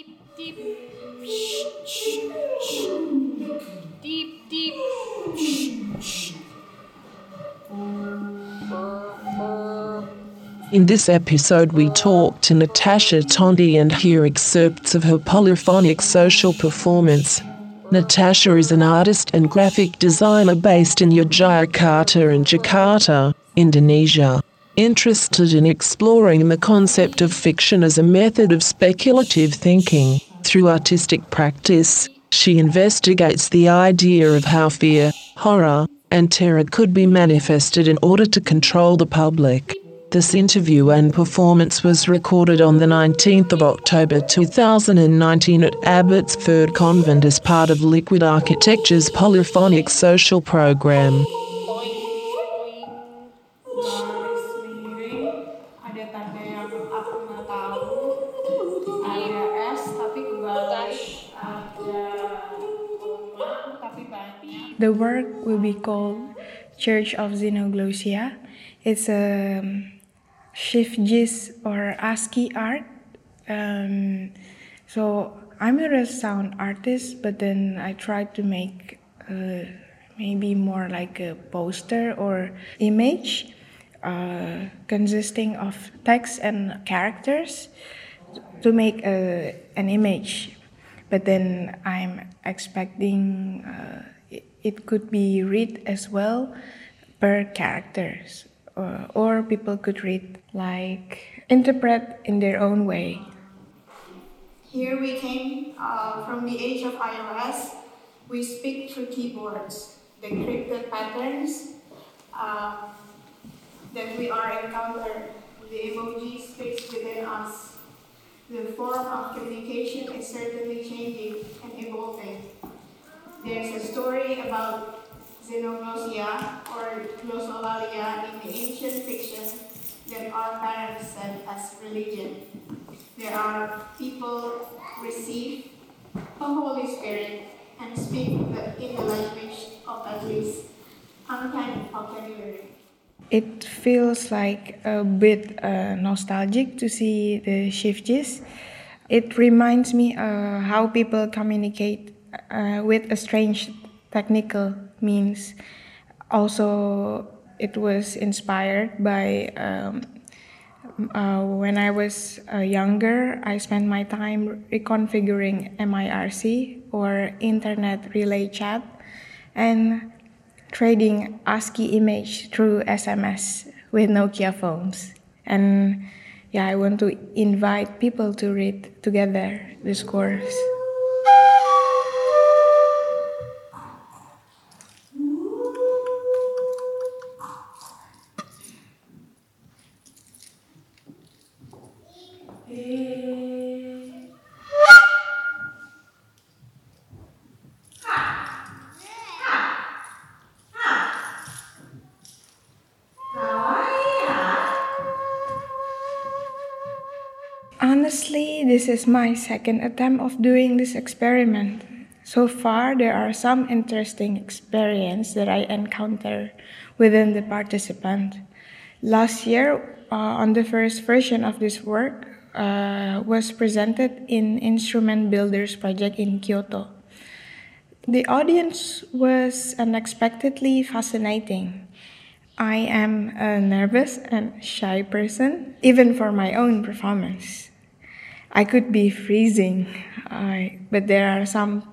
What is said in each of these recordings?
deep, deep, deep, deep. In this episode, we talk to Natasha Tontey and hear excerpts of her polyphonic social performance. Natasha is an artist and graphic designer based in Yogyakarta and Jakarta, Indonesia. Interested in exploring the concept of fiction as a method of speculative thinking, through artistic practice, she investigates the idea of how fear, horror, and terror could be manifested in order to control the public. This interview and performance was recorded on the 19th of October 2019 at Abbotsford Convent as part of Liquid Architecture's polyphonic social program. The work will be called Church of Xenoglossia. It's a shift or ASCII art. Um, so I'm not a sound artist, but then I tried to make uh, maybe more like a poster or image uh, consisting of text and characters to make a, an image. But then I'm expecting uh, it, could be read as well per characters, or, or people could read like interpret in their own way. Here we came uh, from the age of iOS. We speak through keyboards, the cryptic patterns uh, that we are encountered, the emoji space within us. The form of communication is certainly changing and evolving. There's a story about xenoglossia or glossolalia in the ancient fiction that our parents said as religion. There are people receive the Holy Spirit and speak in the language of at least uncanny vocabulary. It feels like a bit uh, nostalgic to see the shifts. It reminds me uh, how people communicate uh, with a strange technical means. Also, it was inspired by um, uh, when I was uh, younger, I spent my time reconfiguring MIRC or Internet Relay Chat and trading ASCII image through SMS with Nokia phones. And yeah, I want to invite people to read together this course. This is my second attempt of doing this experiment. So far, there are some interesting experiences that I encounter within the participant. Last year, uh, on the first version of this work, uh, was presented in Instrument Builders project in Kyoto. The audience was unexpectedly fascinating. I am a nervous and shy person, even for my own performance. I could be freezing, uh, but there are some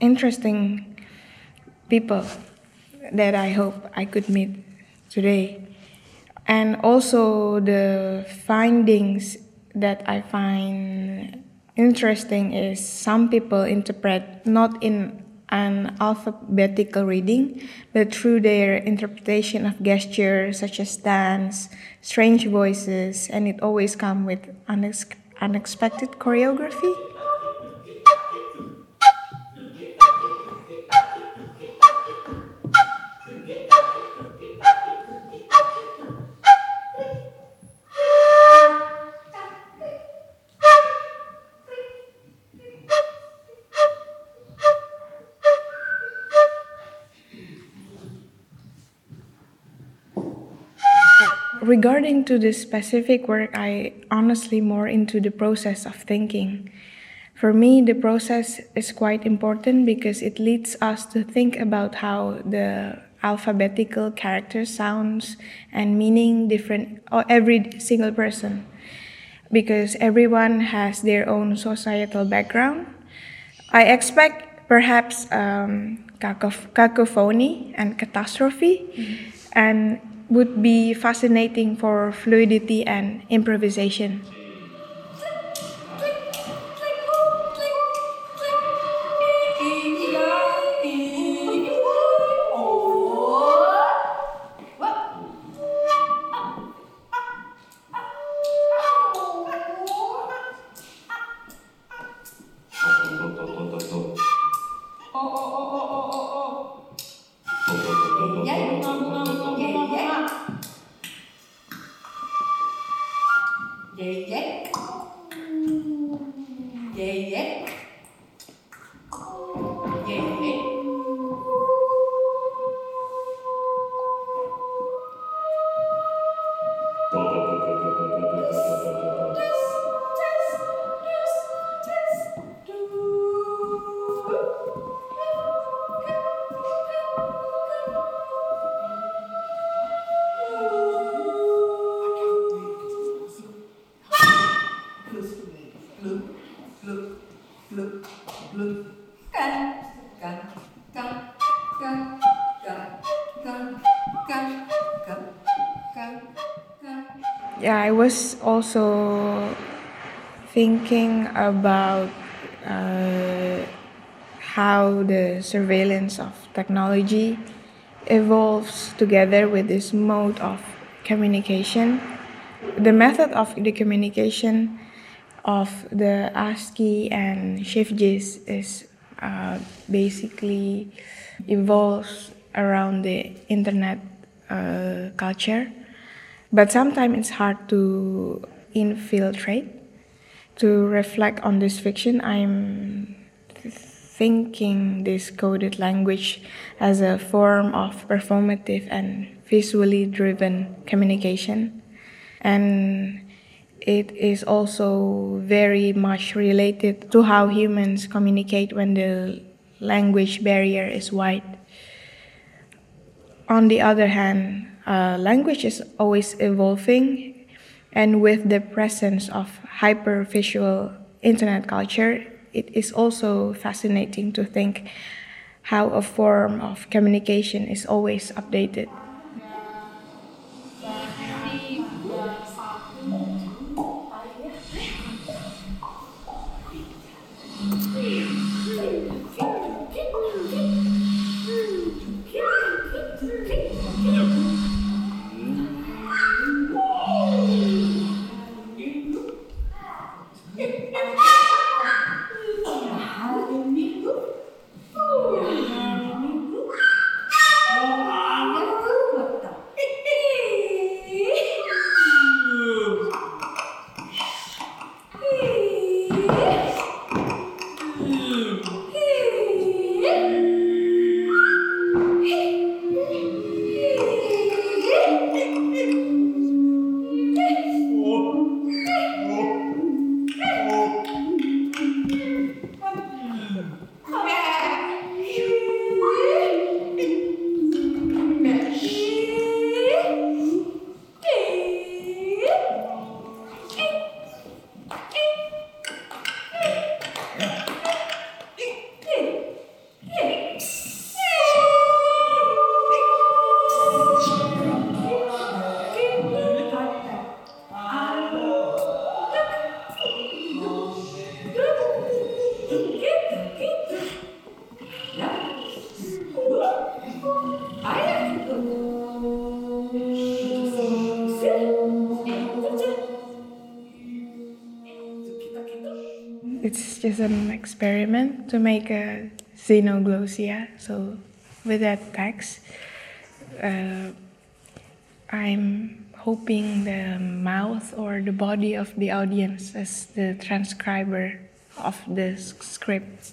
interesting people that I hope I could meet today. And also, the findings that I find interesting is some people interpret not in an alphabetical reading, but through their interpretation of gestures such as dance, strange voices, and it always comes with unex- unexpected choreography. Regarding to this specific work i honestly more into the process of thinking For me, the process is quite important because it leads us to think about how the alphabetical character sounds and meaning different or every single person because everyone has their own societal background. I expect perhaps um, cacophony and catastrophe mm-hmm. and would be fascinating for fluidity and improvisation. Yeah, I was also thinking about uh, how the surveillance of technology evolves together with this mode of communication. The method of the communication of the ASCII and Shift_JIS is uh, basically evolves around the internet uh, culture, but sometimes it's hard to infiltrate. To reflect on this fiction, I'm thinking this coded language as a form of performative and visually driven communication. And it is also very much related to how humans communicate when the language barrier is wide. On the other hand, uh, language is always evolving, and with the presence of hypervisual internet culture, it is also fascinating to think how a form of communication is always updated. It's just an experiment to make a xenoglossia. So with that text, uh, I'm hoping the mouth or the body of the audience as the transcriber of the script.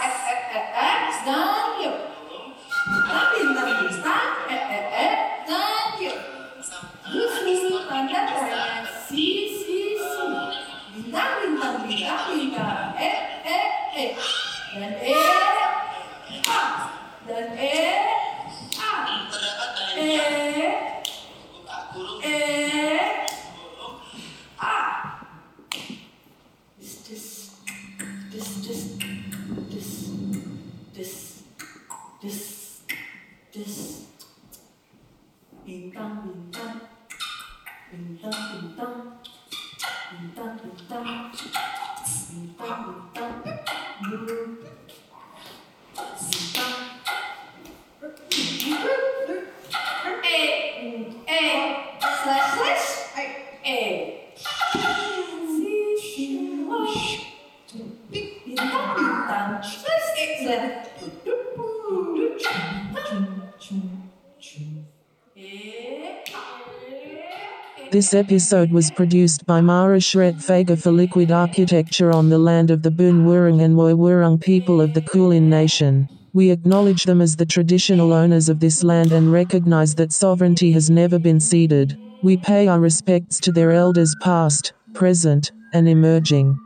This episode was produced by Mara Schwerdtfeger for Liquid Architecture on the land of the Boon Wurrung and Woy Wurrung people of the Kulin Nation. We acknowledge them as the traditional owners of this land and recognize that sovereignty has never been ceded. We pay our respects to their elders past, present, and emerging.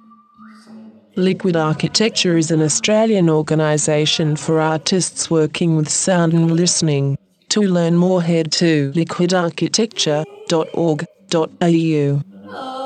Liquid Architecture is an Australian organisation for artists working with sound and listening. To learn more, head to liquidarchitecture.org.au.